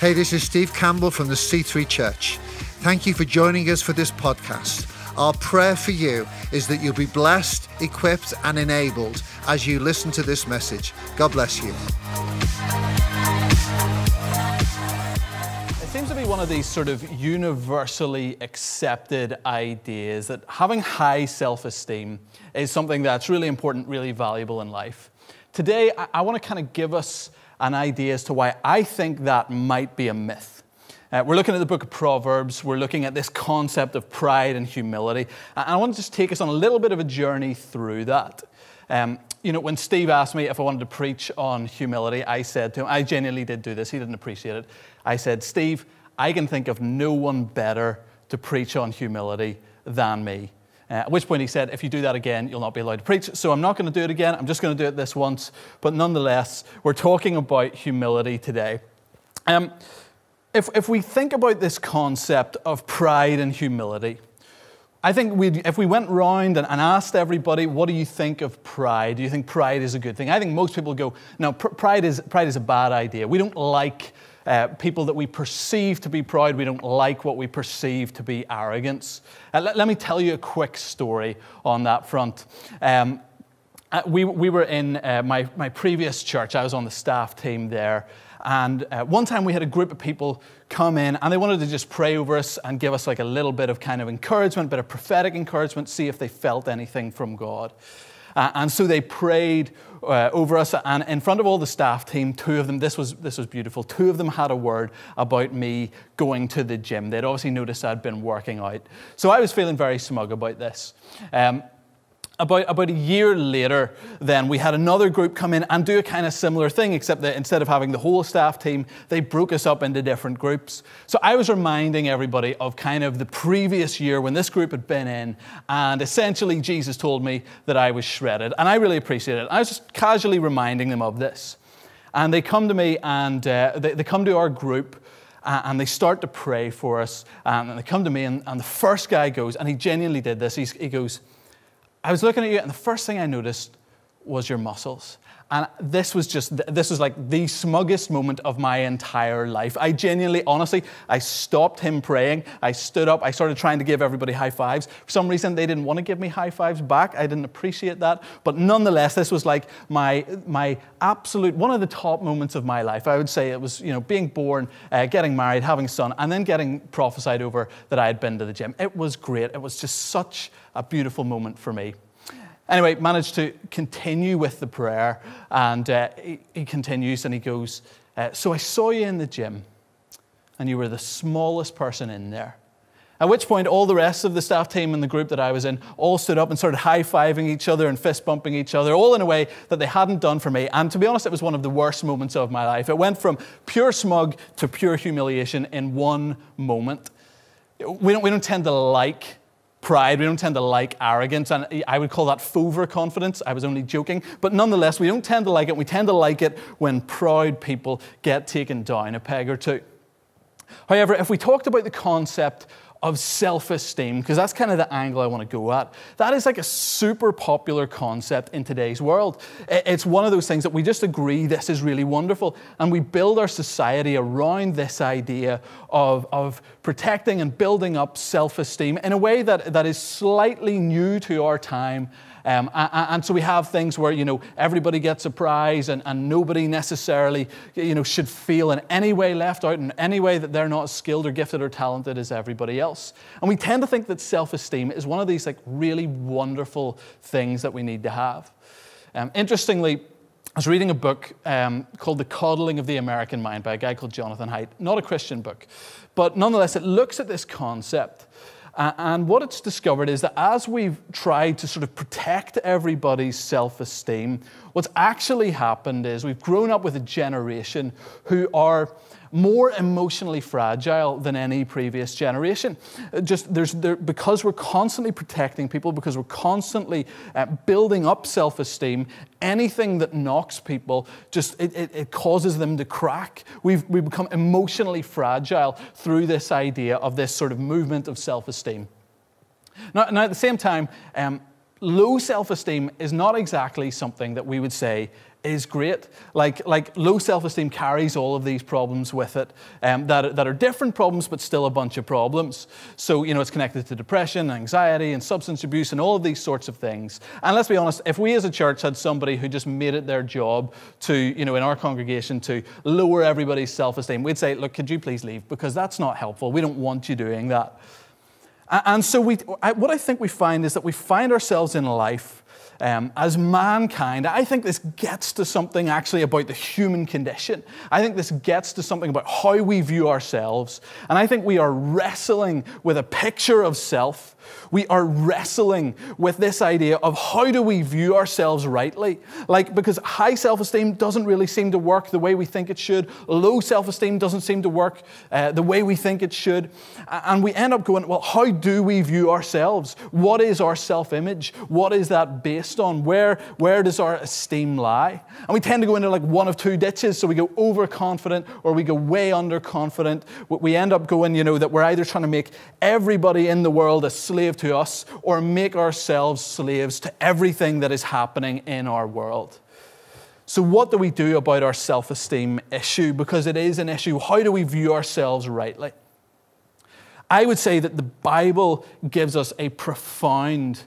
Hey, this is Steve Campbell from the C3 Church. Thank you for joining us for this podcast. Our prayer for you is that you'll be blessed, equipped, and enabled as you listen to this message. God bless you. It seems to be one of these sort of universally accepted ideas that having high self esteem is something that's really important, really valuable in life. Today, I, I want to kind of give us an idea as to why I think that might be a myth. Uh, we're looking at the book of Proverbs. We're looking at this concept of pride and humility. And I want to just take us on a little bit of a journey through that. Um, you know, when Steve asked me if I wanted to preach on humility, I said to him, I genuinely did do this, he didn't appreciate it. I said, Steve, I can think of no one better to preach on humility than me. Uh, at which point he said, If you do that again, you'll not be allowed to preach. So I'm not going to do it again. I'm just going to do it this once. But nonetheless, we're talking about humility today. Um, if, if we think about this concept of pride and humility, I think if we went round and, and, asked everybody, what do you think of pride? Do you think pride is a good thing? I think most people go, no, pr- pride, is, pride is a bad idea. We don't like uh, people that we perceive to be proud. We don't like what we perceive to be arrogance. Uh, let, let, me tell you a quick story on that front. Um, uh, we, we were in uh, my, my previous church, I was on the staff team there. And uh, one time we had a group of people come in and they wanted to just pray over us and give us like a little bit of kind of encouragement, a bit of prophetic encouragement, see if they felt anything from God. Uh, and so they prayed uh, over us, and in front of all the staff team, two of them, this was, this was beautiful, two of them had a word about me going to the gym. They'd obviously noticed I'd been working out. So I was feeling very smug about this. Um, about, about a year later, then we had another group come in and do a kind of similar thing, except that instead of having the whole staff team, they broke us up into different groups. So I was reminding everybody of kind of the previous year when this group had been in, and essentially Jesus told me that I was shredded, and I really appreciated it. I was just casually reminding them of this. And they come to me and uh, they, they come to our group and they start to pray for us. And they come to me, and, and, the first guy goes, and he genuinely did this. He's, he goes, I was looking at you, and the first thing I noticed was your muscles. And this was just, this was like the smuggest moment of my entire life. I genuinely, honestly, I stopped him praying. I stood up. I started trying to give everybody high fives. For some reason, they didn't want to give me high fives back. I didn't appreciate that. But nonetheless, this was like my, my absolute, one of the top moments of my life. I would say it was, you know, being born, uh, getting married, having a son, and then getting prophesied over that I had been to the gym. It was great. It was just such a beautiful moment for me. Anyway, managed to continue with the prayer, and uh, he, he, continues and he goes, uh, So I saw you in the gym, and you were the smallest person in there. At which point, all the rest of the staff team in the group that I was in all stood up and started high fiving each other and fist bumping each other, all in a way that they hadn't done for me. And to be honest, it was one of the worst moments of my life. It went from pure smug to pure humiliation in one moment. We don't, we don't tend to like pride. We don't tend to like arrogance, and I would call that fover confidence. I was only joking. But nonetheless, we don't tend to like it. We tend to like it when proud people get taken down a peg or two. However, if we talked about the concept of self esteem, because that's kind of the angle I want to go at. That is like a super popular concept in today's world. It's one of those things that we just agree this is really wonderful, and we build our society around this idea of, of protecting and building up self esteem in a way that, that is slightly new to our time um, and, and, so we have things where, you know, everybody gets a prize and, and nobody necessarily, you know, should feel in any way left out, in any way that they're not as skilled or gifted or talented as everybody else. And we tend to think that self-esteem is one of these, like, really wonderful things that we need to have. Um, interestingly, I was reading a book um, called The Coddling of the American Mind by a guy called Jonathan Haidt. Not a Christian book, but nonetheless, it looks at this concept and what it's discovered is that as we've tried to sort of protect everybody's self esteem, what's actually happened is we've grown up with a generation who are more emotionally fragile than any previous generation. Uh, just there's, there, because we're constantly protecting people, because we're constantly uh, building up self esteem, anything that knocks people just it, it, it, causes them to crack. We've, we become emotionally fragile through this idea of this sort of movement of self esteem. Now, now, at the same time, um, low self esteem is not exactly something that we would say is great. Like, like low self esteem carries all of these problems with it um, that, that are different problems, but still a bunch of problems. So, you know, it's connected to depression, anxiety, and substance abuse, and all of these sorts of things. And let's be honest, if we as a church had somebody who just made it their job to, you know, in our congregation to lower everybody's self esteem, we'd say, look, could you please leave? Because that's not helpful. We don't want you doing that. And so, we, what I think we find is that we find ourselves in life um, as mankind, I think this gets to something actually about the human condition. I think this gets to something about how we view ourselves. And I think we are wrestling with a picture of self we are wrestling with this idea of how do we view ourselves rightly? Like, because high self esteem doesn't really seem to work the way we think it should, low self esteem doesn't seem to work uh, the way we think it should. And we end up going, well, how do we view ourselves? What is our self image? What is that on? Where, where does our esteem lie? And we tend to go into like one of two ditches. So we go overconfident or we go way underconfident. We end up going, you know, that we're either trying to make everybody in the world a slave to us or make ourselves slaves to everything that is happening in our world. So, what do we do about our self esteem issue? Because it is an issue. How do we view ourselves rightly? I would say that the Bible gives us a profound,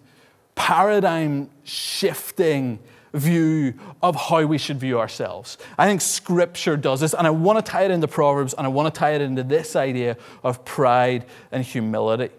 paradigm shifting view of how we should view ourselves. I think Scripture does this, and I want to tie it into Proverbs, and I want to tie it into this idea of pride and humility.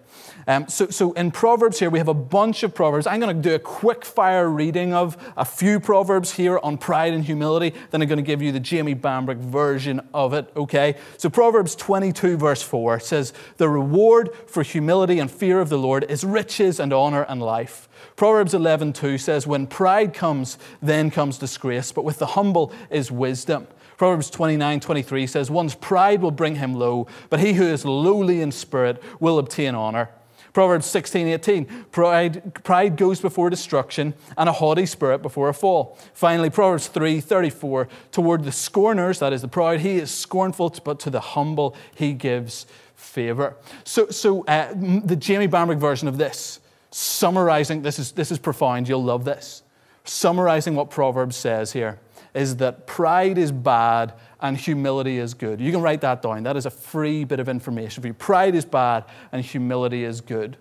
Um, so, so in Proverbs here, we have a bunch of Proverbs. I'm going to do a quick fire reading of a few Proverbs here on pride and humility. Then I'm going to give you the Jamie Bambrick version of it, okay? So Proverbs 22, verse 4 says, The reward for humility and fear of the Lord is riches and honor and life. Proverbs 11:2 says, When pride comes, then comes disgrace, but with the humble is wisdom. Proverbs 29 23 says, One's pride will bring him low, but he who is lowly in spirit will obtain honor. Proverbs 16, 18. Pride, pride goes before destruction, and a haughty spirit before a fall. Finally, Proverbs 3, 34. Toward the scorners, that is the proud, he is scornful, but to the humble he gives favor. So, so uh, the Jamie Bambrick version of this, summarizing, this is, this is profound, you'll love this. Summarizing what Proverbs says here is that pride is bad and humility is good. You can write that down. That is a free bit of information for you. Pride is bad and humility is good.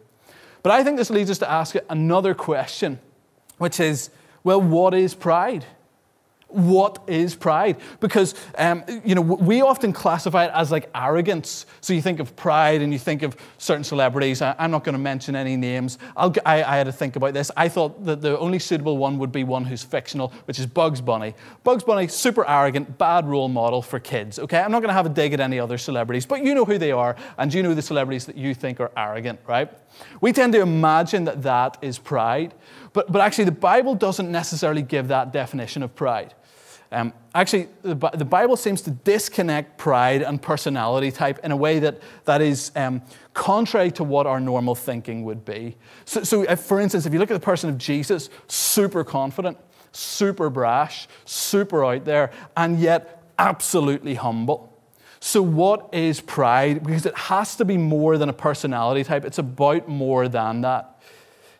But I think this leads us to ask another question, which is well, what is pride? What is pride? Because, um, you know, we often classify it as like arrogance. So you think of pride and you think of certain celebrities. I, am not going to mention any names. I, I had to think about this. I thought that the only suitable one would be one who's fictional, which is Bugs Bunny. Bugs Bunny, super arrogant, bad role model for kids, okay? I'm not going to have a dig at any other celebrities, but you know who they are, and you know the celebrities that you think are arrogant, right? We tend to imagine that that is pride, but, but actually, the Bible doesn't necessarily give that definition of pride. Um, actually, the, the, Bible seems to disconnect pride and personality type in a way that, that is um, contrary to what our normal thinking would be. So, so if, for instance, if you look at the person of Jesus, super confident, super brash, super out there, and yet absolutely humble. So, what is pride? Because it has to be more than a personality type, it's about more than that.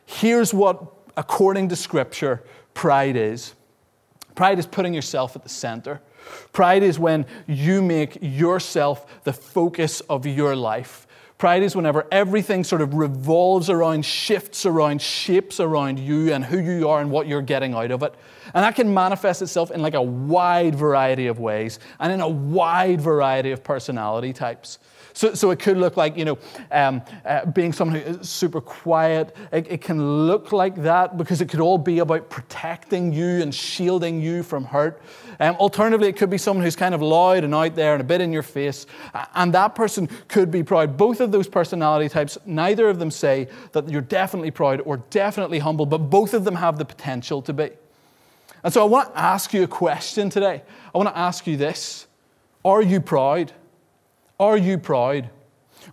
Here's what, according to Scripture, pride is Pride is putting yourself at the center. Pride is when you make yourself the focus of your life. Pride is whenever everything sort of revolves around, shifts around, shapes around you and who you are and what you're getting out of it. And that can manifest itself in like a wide variety of ways and in a wide variety of personality types. So, so it could look like, you know, um, uh, being someone who is super quiet. It, it can look like that because it could all be about protecting you and shielding you from hurt. Um, alternatively, it could be someone who's kind of loud and out there and a bit in your face. And that person could be proud. Both of those personality types, neither of them say that you're definitely proud or definitely humble, but both of them have the potential to be. And so I want to ask you a question today. I want to ask you this Are you proud? Are you proud?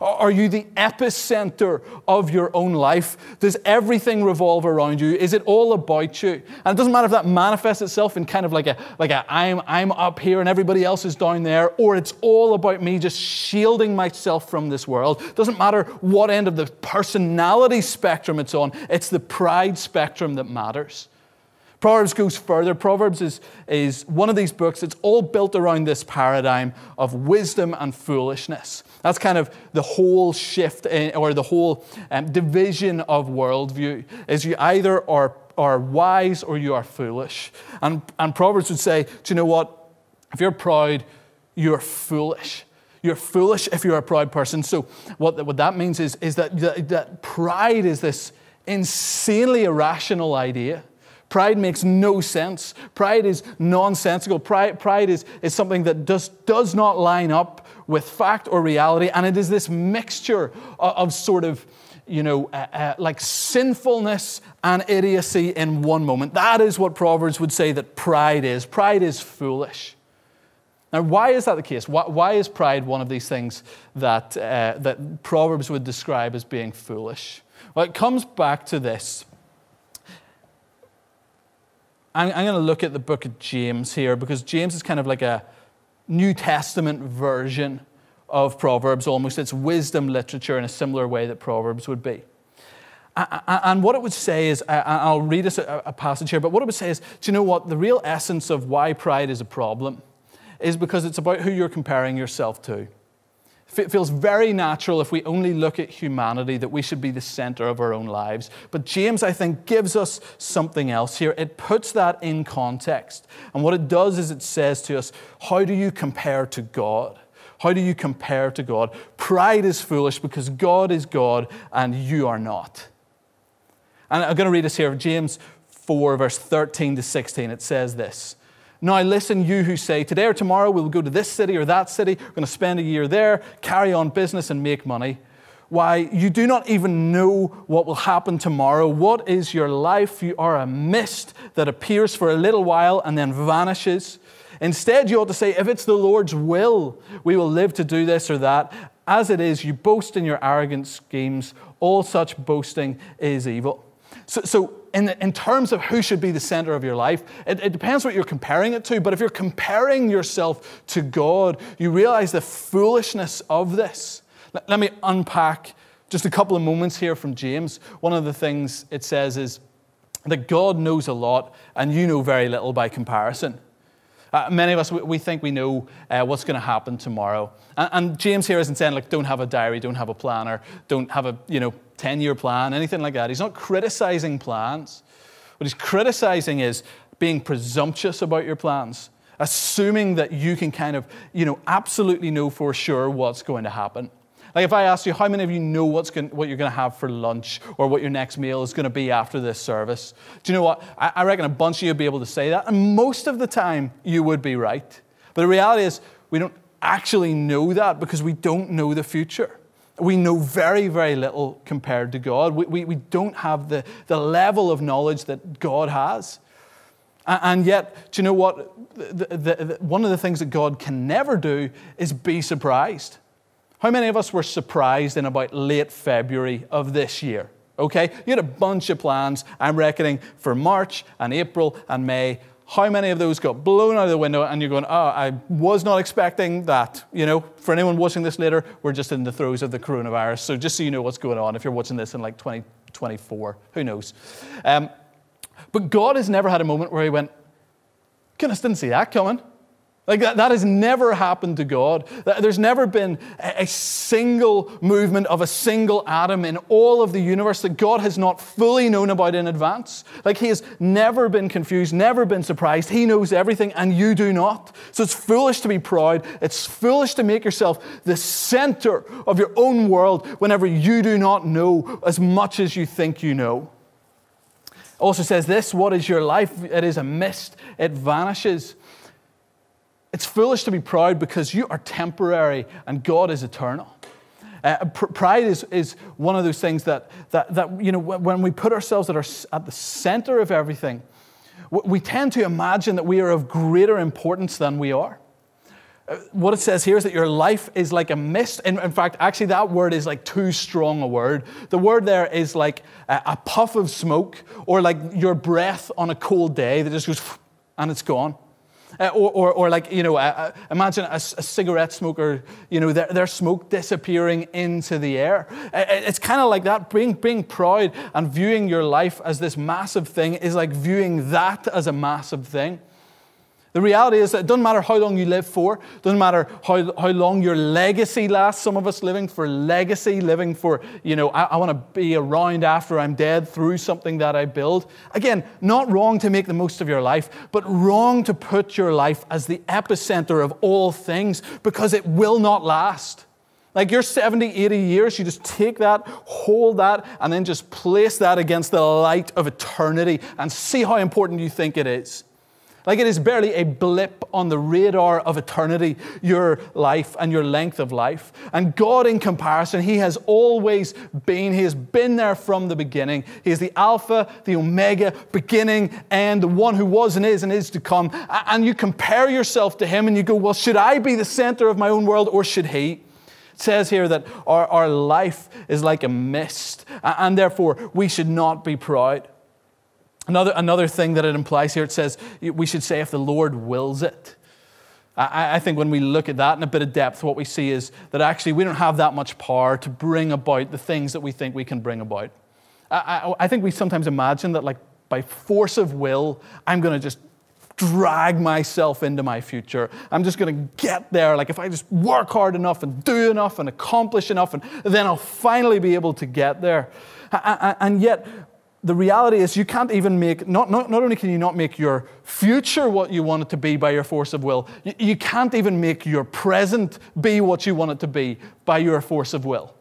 Are you the epicenter of your own life? Does everything revolve around you? Is it all about you? And it doesn't matter if that manifests itself in kind of like a, like a I'm, I'm up here and everybody else is down there, or it's all about me just shielding myself from this world. It doesn't matter what end of the personality spectrum it's on, it's the pride spectrum that matters. Proverbs goes further. Proverbs is, is one of these books, it's all built around this paradigm of wisdom and foolishness. That's kind of the whole shift in, or the whole um, division of worldview is you either are, are wise or you are foolish. And, and Proverbs would say, do you know what? If you're proud, you're foolish. You're foolish if you're a proud person. So, what, what that means is, is that, that, that pride is this insanely irrational idea. Pride makes no sense. Pride is nonsensical. Pride, pride is, is something that does, does not line up with fact or reality. And it is this mixture of, of sort of, you know, uh, uh, like sinfulness and idiocy in one moment. That is what Proverbs would say that pride is. Pride is foolish. Now, why is that the case? Why, why is pride one of these things that, uh, that Proverbs would describe as being foolish? Well, it comes back to this. I'm, I'm going to look at the book of James here because James is kind of like a New Testament version of Proverbs almost. It's wisdom literature in a similar way that Proverbs would be. And what it would say is, I'll read us a passage here, but what it would say is, do you know what? The real essence of why pride is a problem is because it's about who you're comparing yourself to. It feels very natural if we only look at humanity that we should be the center of our own lives. But James, I think, gives us something else here. It puts that in context. And what it does is it says to us, how do you compare to God? How do you compare to God? Pride is foolish because God is God and you are not. And I'm going to read this here, James 4, verse 13 to 16. It says this. Now, listen, you who say, Today or tomorrow we'll go to this city or that city, we're going to spend a year there, carry on business, and make money. Why, you do not even know what will happen tomorrow. What is your life? You are a mist that appears for a little while and then vanishes. Instead, you ought to say, If it's the Lord's will, we will live to do this or that. As it is, you boast in your arrogant schemes. All such boasting is evil. So, so in, in terms of who should be the center of your life, it, it depends what you're comparing it to. But if you're comparing yourself to God, you realize the foolishness of this. Let, let me unpack just a couple of moments here from James. One of the things it says is that God knows a lot and you know very little by comparison. Uh, many of us, we, we think we know uh, what's going to happen tomorrow. And, and, James here isn't saying, like, don't have a diary, don't have a planner, don't have a, you know, 10 year plan, anything like that. He's not criticizing plans. What he's criticizing is being presumptuous about your plans, assuming that you can kind of, you know, absolutely know for sure what's going to happen. Like if I ask you, how many of you know what's going, what you're going to have for lunch or what your next meal is going to be after this service? Do you know what? I, I reckon a bunch of you would be able to say that. And most of the time, you would be right. But the reality is, we don't actually know that because we don't know the future. We know very, very little compared to God. We, we, we don't have the, the level of knowledge that God has. And yet, do you know what? The, the, the, one of the things that God can never do is be surprised. How many of us were surprised in about late February of this year? Okay, you had a bunch of plans, I'm reckoning, for March and April and May. How many of those got blown out of the window and you're going, oh, I was not expecting that? You know, for anyone watching this later, we're just in the throes of the coronavirus. So just so you know what's going on, if you're watching this in like 2024, who knows? Um, but God has never had a moment where He went, goodness, didn't see that coming. Like that, that has never happened to God. There's never been a single movement of a single atom in all of the universe that God has not fully known about in advance. Like He has never been confused, never been surprised. He knows everything and you do not. So it's foolish to be proud. It's foolish to make yourself the center of your own world whenever you do not know as much as you think you know. Also says this what is your life? It is a mist, it vanishes. It's foolish to be proud because you are temporary and God is eternal. Uh, pr- pride is, is one of those things that, that, that, you know, when we put ourselves at, our, at the center of everything, we tend to imagine that we are of greater importance than we are. Uh, what it says here is that your life is like a mist. In, in fact, actually, that word is like too strong a word. The word there is like a, a puff of smoke or like your breath on a cold day that just goes and it's gone. Uh, or, or, or, like, you know, uh, imagine a, a, cigarette smoker, you know, their, their smoke disappearing into the air. Uh, uh, it's kind of like that. Being, being proud and viewing your life as this massive thing is like viewing that as a massive thing. The reality is that it doesn't matter how long you live for, doesn't matter how, how long your legacy lasts. Some of us living for legacy, living for, you know, I, I want to be around after I'm dead through something that I build. Again, not wrong to make the most of your life, but wrong to put your life as the epicenter of all things because it will not last. Like you're 70, 80 years, you just take that, hold that, and then just place that against the light of eternity and see how important you think it is. Like it is barely a blip on the radar of eternity, your life and your length of life. And God, in comparison, He has always been. He has been there from the beginning. He is the Alpha, the Omega, beginning, and the one who was and is and is to come. And you compare yourself to Him and you go, well, should I be the center of my own world or should He? It says here that our, our life is like a mist, and therefore we should not be proud. Another, another thing that it implies here, it says we should say if the Lord wills it. I, I think when we look at that in a bit of depth, what we see is that actually we don't have that much power to bring about the things that we think we can bring about. I, I, I think we sometimes imagine that, like, by force of will, I'm going to just drag myself into my future. I'm just going to get there. Like, if I just work hard enough and do enough and accomplish enough, and then I'll finally be able to get there. And yet, the reality is you can't even make, not, not, not only can you not make your future what you want it to be by your force of will, you, you can't even make your present be what you want it to be by your force of will.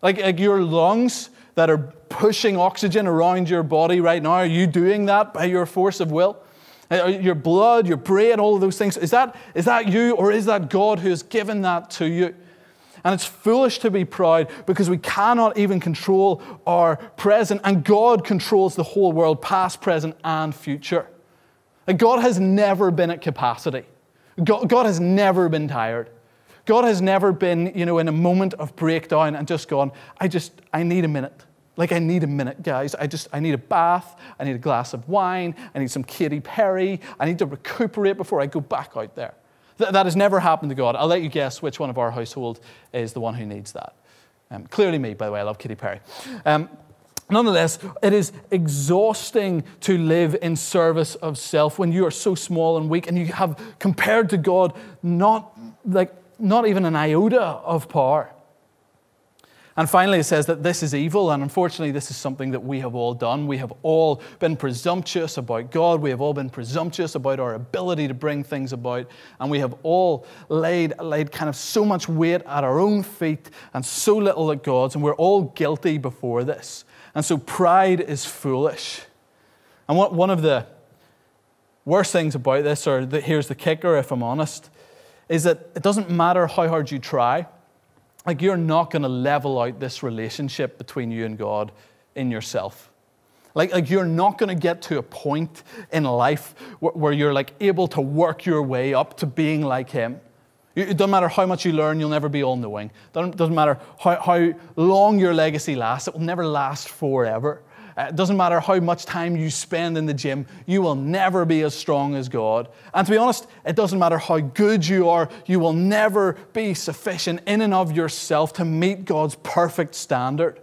Like, like your lungs that are pushing oxygen around your body right now, are you doing that by your force of will? Uh, your blood, your brain, all of those things, is that, is that you or is that God who has given that to you? And it's foolish to be proud because we cannot even control our present, and God controls the whole world, past, present, and future. And God has never been at capacity. God, God has never been tired. God has never been, you know, in a moment of breakdown and just gone, I just, I need a minute. Like, I need a minute, guys. I just, I need a bath. I need a glass of wine. I need some Katy Perry. I need to recuperate before I go back out there. Th- that has never happened to God. I'll let you guess which one of our household is the one who needs that. Um, clearly, me, by the way. I love Katy Perry. Um, nonetheless, it is exhausting to live in service of self when you are so small and weak and you have, compared to God, not, like, not even an iota of power. And finally, it says that this is evil, and unfortunately, this is something that we have all done. We have all been presumptuous about God. We have all been presumptuous about our ability to bring things about. And we have all laid, laid kind of so much weight at our own feet and so little at God's, and we're all guilty before this. And so pride is foolish. And what, one of the worst things about this, or the, here's the kicker if I'm honest, is that it doesn't matter how hard you try like you're not going to level out this relationship between you and God in yourself. Like, like you're not going to get to a point in life where, where you're like able to work your way up to being like Him. It doesn't matter how much you learn, you'll never be all knowing. Doesn't, doesn't matter how, how long your legacy lasts, it will never last forever. Uh, it doesn't matter how much time you spend in the gym, you will never be as strong as God. And to be honest, it doesn't matter how good you are, you will never be sufficient in and of yourself to meet God's perfect standard.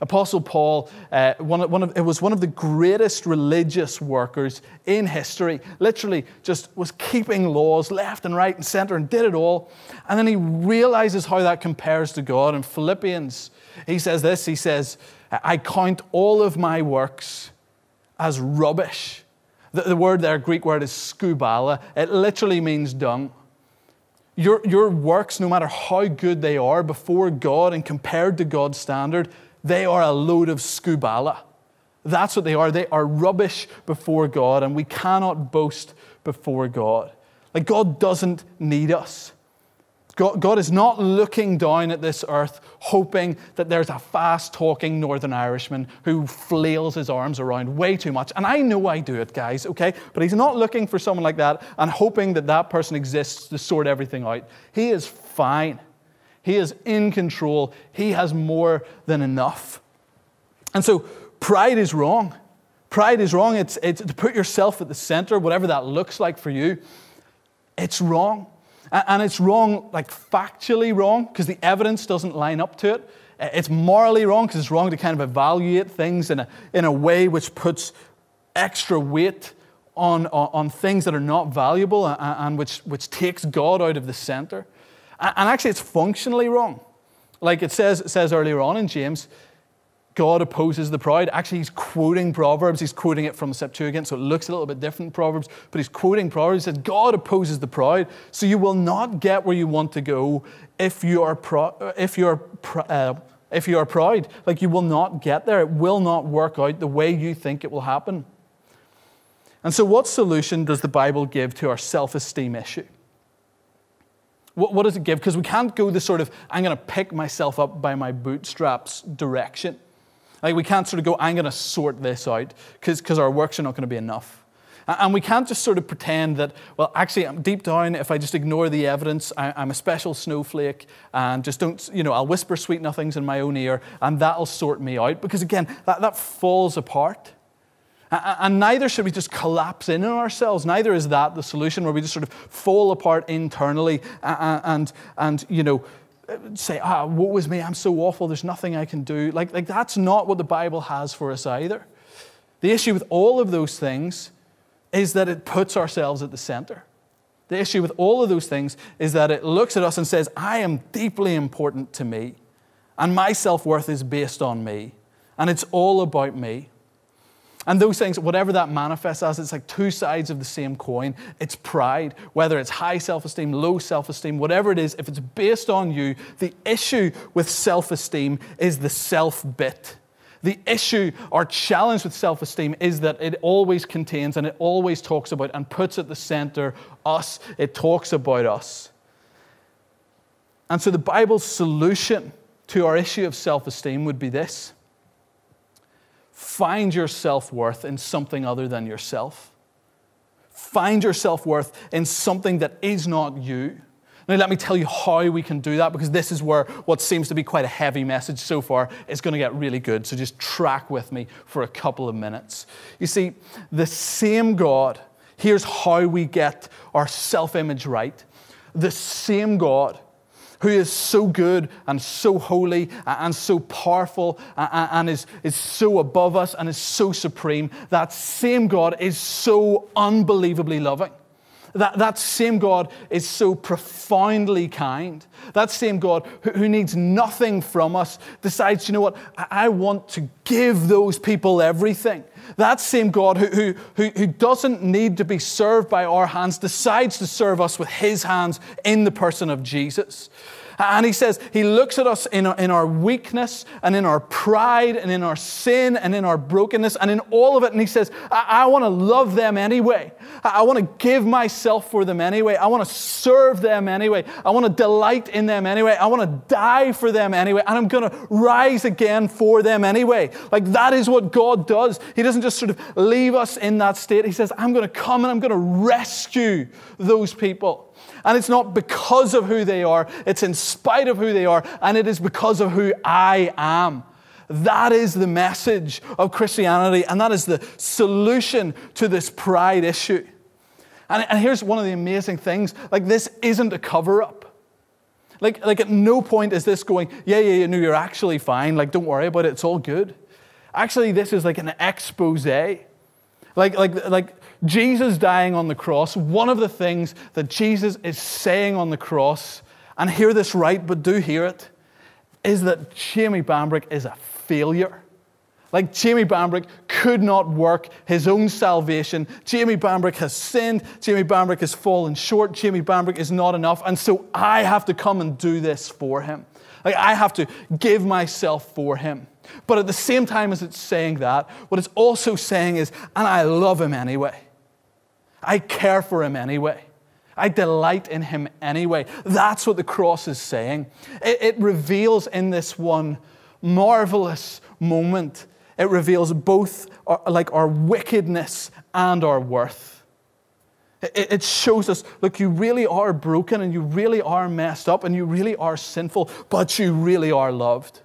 Apostle Paul, uh, one, one of, it was one of the greatest religious workers in history. Literally, just was keeping laws left and right and center and did it all. And then he realizes how that compares to God. In Philippians, he says this He says, I count all of my works as rubbish. The, the word there, Greek word, is skubala. It literally means dung. Your, your works, no matter how good they are before God and compared to God's standard, they are a load of skubala. That's what they are. They are rubbish before God, and we cannot boast before God. Like, God doesn't need us. God, God is not looking down at this earth hoping that there's a fast talking Northern Irishman who flails his arms around way too much. And I know I do it, guys, okay? But He's not looking for someone like that and hoping that that person exists to sort everything out. He is fine, He is in control, He has more than enough. And so, pride is wrong. Pride is wrong. It's, it's to put yourself at the center, whatever that looks like for you. It's wrong. And it's wrong, like factually wrong, because the evidence doesn't line up to it. It's morally wrong because it's wrong to kind of evaluate things in a, in a way which puts extra weight on, on, on things that are not valuable and, and, which, which takes God out of the center. And, actually, it's functionally wrong. Like it says, it says earlier on in James, God opposes the proud. Actually, he's quoting Proverbs. He's quoting it from the Septuagint, so it looks a little bit different, Proverbs, but he's quoting Proverbs. He says, God opposes the proud, so you will not get where you want to go if you are, pro- if you are, uh, if you are proud. Like, you will not get there. It will not work out the way you think it will happen. And so, what solution does the Bible give to our self esteem issue? What, what does it give? Because we can't go the sort of, I'm going to pick myself up by my bootstraps direction. Like we can't sort of go, I'm going to sort this out because our works are not going to be enough. And we can't just sort of pretend that, well, actually, I'm deep down, if I just ignore the evidence, I'm a special snowflake and just don't, you know, I'll whisper sweet nothings in my own ear and that'll sort me out. Because again, that, that falls apart. And neither should we just collapse in on ourselves. Neither is that the solution where we just sort of fall apart internally and, and, and you know, say, ah, woe is me, I'm so awful, there's nothing I can do. Like, like that's not what the Bible has for us either. The issue with all of those things is that it puts ourselves at the center. The issue with all of those things is that it looks at us and says, I am deeply important to me, and my self worth is based on me, and it's all about me. And those things, whatever that manifests as, it's like two sides of the same coin. It's pride, whether it's high self esteem, low self esteem, whatever it is, if it's based on you, the issue with self esteem is the self bit. The issue or challenge with self esteem is that it always contains and it always talks about and puts at the center us. It talks about us. And so the Bible's solution to our issue of self esteem would be this Find your self worth in something other than yourself. Find your self worth in something that is not you. Now, let me tell you how we can do that because this is where what seems to be quite a heavy message so far is going to get really good. So just track with me for a couple of minutes. You see, the same God, here's how we get our self image right. The same God who is so good and so holy and so powerful and is, is so above us and is so supreme, that same God is so unbelievably loving. That, that same God is so profoundly kind. That same God who, who needs nothing from us decides, you know what, I, I want to give those people everything. That same God who, who, who doesn't need to be served by our hands decides to serve us with his hands in the person of Jesus. And he says, He looks at us in our, in our weakness and in our pride and in our sin and in our brokenness and in all of it. And He says, I, I want to love them anyway. I, I want to give myself for them anyway. I want to serve them anyway. I want to delight in them anyway. I want to die for them anyway. And I'm going to rise again for them anyway. Like that is what God does. He doesn't just sort of leave us in that state. He says, I'm going to come and I'm going to rescue those people. And it's not because of who they are, it's in spite of who they are, and it is because of who I am. That is the message of Christianity, and that is the solution to this pride issue. And, and here's one of the amazing things like, this isn't a cover up. Like, like, at no point is this going, yeah, yeah, yeah, no, you're actually fine. Like, don't worry about it, it's all good. Actually, this is like an expose. Like, like, like Jesus dying on the cross, one of the things that Jesus is saying on the cross, and hear this right, but do hear it, is that Jamie Bambrick is a failure. Like Jamie Bambrick could not work his own salvation. Jamie Bambrick has sinned. Jamie Bambrick has fallen short. Jamie Bambrick is not enough. And so I have to come and do this for him. Like I have to give myself for him. But at the same time as it's saying that, what it's also saying is, and I love him anyway. I care for him anyway. I delight in him anyway. That's what the cross is saying. It, it, reveals in this one marvelous moment, it reveals both our, like our wickedness and our worth. It, shows us, look, you really are broken and you really are messed up and you really are sinful, but you really are loved.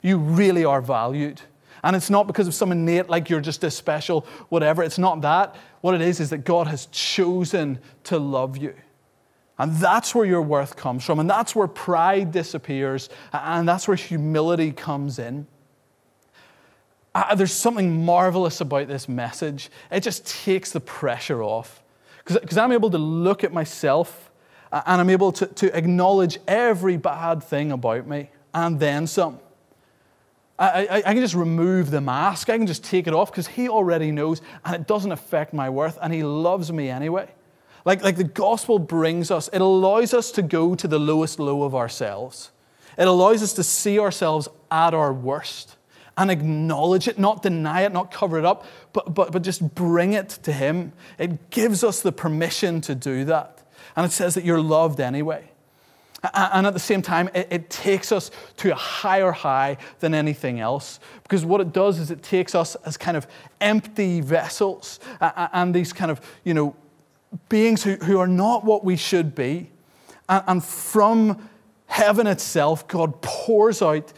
You really are valued. And it's not because of some innate, like you're just a special, whatever. It's not that. What it is, is that God has chosen to love you. And that's where your worth comes from. And that's where pride disappears. And that's where humility comes in. Uh, there's something marvelous about this message. It just takes the pressure off. Because I'm able to look at myself and I'm able to, to acknowledge every bad thing about me and then some. I, I, I, can just remove the mask. I can just take it off because he already knows and it doesn't affect my worth and he loves me anyway. Like, like the gospel brings us, it allows us to go to the lowest low of ourselves. It allows us to see ourselves at our worst and acknowledge it, not deny it, not cover it up, but, but, but just bring it to Him. It gives us the permission to do that. And it says that you're loved anyway. And at the same time, it, it, takes us to a higher high than anything else. Because what it does is it takes us as kind of empty vessels and these kind of, you know, beings who, who are not what we should be. And, and from heaven itself, God pours out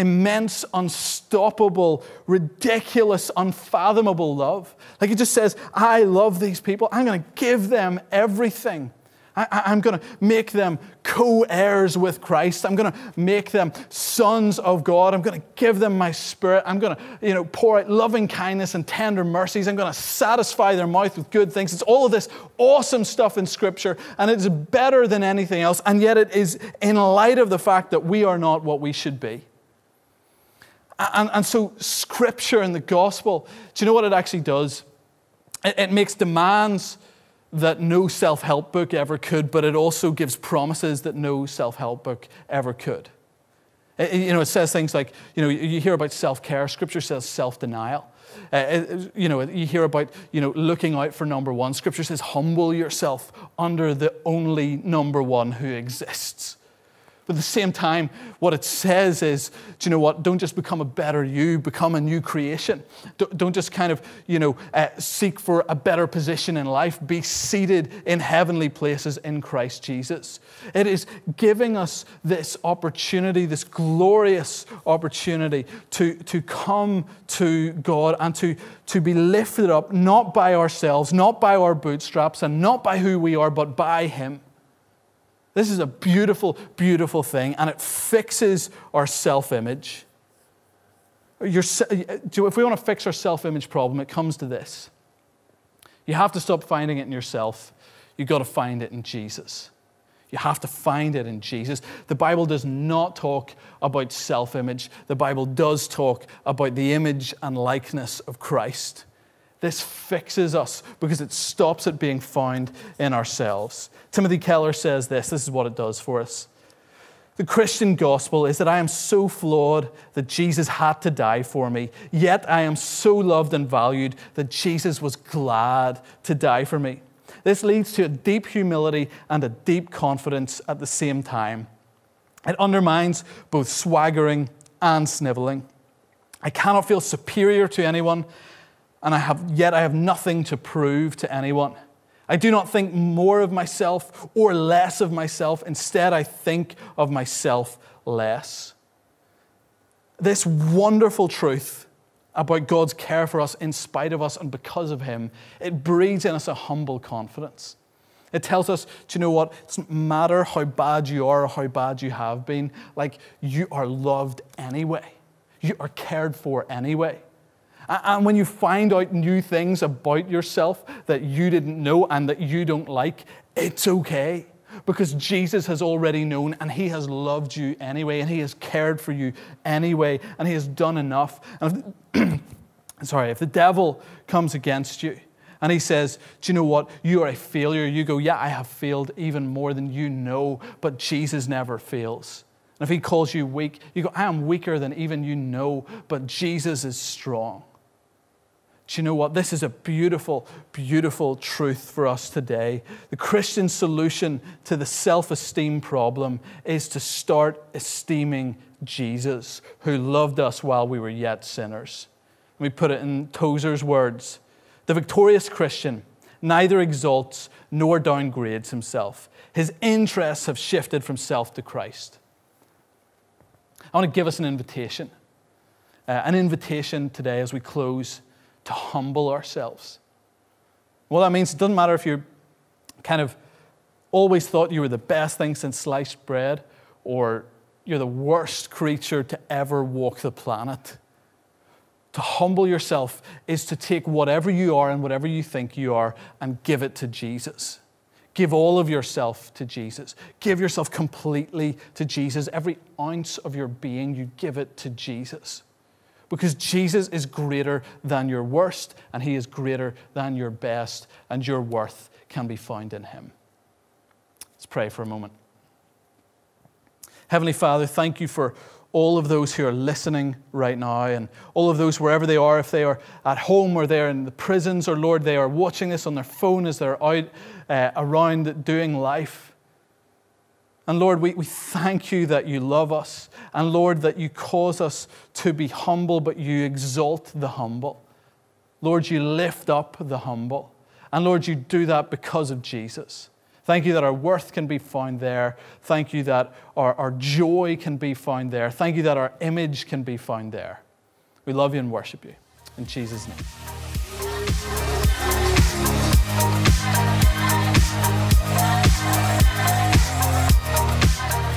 immense, unstoppable, ridiculous, unfathomable love. Like He just says, I love these people. I'm going to give them everything. I, am going to make them co heirs with Christ. I'm going to make them sons of God. I'm going to give them my spirit. I'm going to you know, pour out loving kindness and tender mercies. I'm going to satisfy their mouth with good things. It's all of this awesome stuff in Scripture, and it's better than anything else. And yet, it is in light of the fact that we are not what we should be. And, and so, Scripture and the gospel, do you know what it actually does? It, it makes demands that no self help book ever could, but it also gives promises that no self help book ever could. It, you know, it says things like, you know, you hear about self care, scripture says self denial. Uh, you know, you hear about, you know, looking out for number one. Scripture says humble yourself under the only number one who exists. But at the same time, what it says is, do you know what? Don't just become a better you, become a new creation. Don't just kind of, you know, uh, seek for a better position in life. Be seated in heavenly places in Christ Jesus. It is giving us this opportunity, this glorious opportunity to, to come to God and to, to be lifted up, not by ourselves, not by our bootstraps, and not by who we are, but by Him. This is a beautiful, beautiful thing, and it fixes our self image. If we want to fix our self image problem, it comes to this. You have to stop finding it in yourself. You've got to find it in Jesus. You have to find it in Jesus. The Bible does not talk about self image, the Bible does talk about the image and likeness of Christ. This fixes us because it stops it being found in ourselves. Timothy Keller says this this is what it does for us. The Christian gospel is that I am so flawed that Jesus had to die for me, yet I am so loved and valued that Jesus was glad to die for me. This leads to a deep humility and a deep confidence at the same time. It undermines both swaggering and sniveling. I cannot feel superior to anyone and I have, yet I have nothing to prove to anyone. I do not think more of myself or less of myself. Instead, I think of myself less. This wonderful truth about God's care for us in spite of us and because of Him, it breeds in us a humble confidence. It tells us, do you know what? It doesn't matter how bad you are or how bad you have been, like you are loved anyway. You are cared for anyway. And when you find out new things about yourself that you didn't know and that you don't like, it's okay. Because Jesus has already known and He has loved you anyway, and He has cared for you anyway, and He has done enough. And if, sorry, if the devil comes against you, and he says, Do you know what? You are a failure. You go, Yeah, I have failed even more than you know, but Jesus never fails. And if he calls you weak, you go, I am weaker than even you know, but Jesus is strong. Do you know what? This is a beautiful, beautiful truth for us today. The Christian solution to the self esteem problem is to start esteeming Jesus, who loved us while we were yet sinners. We put it in Tozer's words The victorious Christian neither exalts nor downgrades himself. His interests have shifted from self to Christ. I want to give us an invitation. uh, an invitation today as we close to humble ourselves. Well, that means it doesn't matter if you're kind of always thought you were the best thing since sliced bread or you're the worst creature to ever walk the planet. To humble yourself is to take whatever you are and whatever you think you are and give it to Jesus. Give all of yourself to Jesus. Give yourself completely to Jesus. Every ounce of your being, you give it to Jesus. Because Jesus is greater than your worst, and He is greater than your best, and your worth can be found in Him. Let's pray for a moment. Heavenly Father, thank you for all of those who are listening right now and all of those wherever they are, if they are at home or they're in the prisons, or Lord, they are watching this on their phone as they're out uh, around doing life. And Lord, we, we thank you that you love us. And Lord, that you cause us to be humble, but you exalt the humble. Lord, you lift up the humble. And Lord, you do that because of Jesus. Thank you that our worth can be found there. Thank you that our, our joy can be found there. Thank you that our image can be found there. We love you and worship you. In Jesus' name.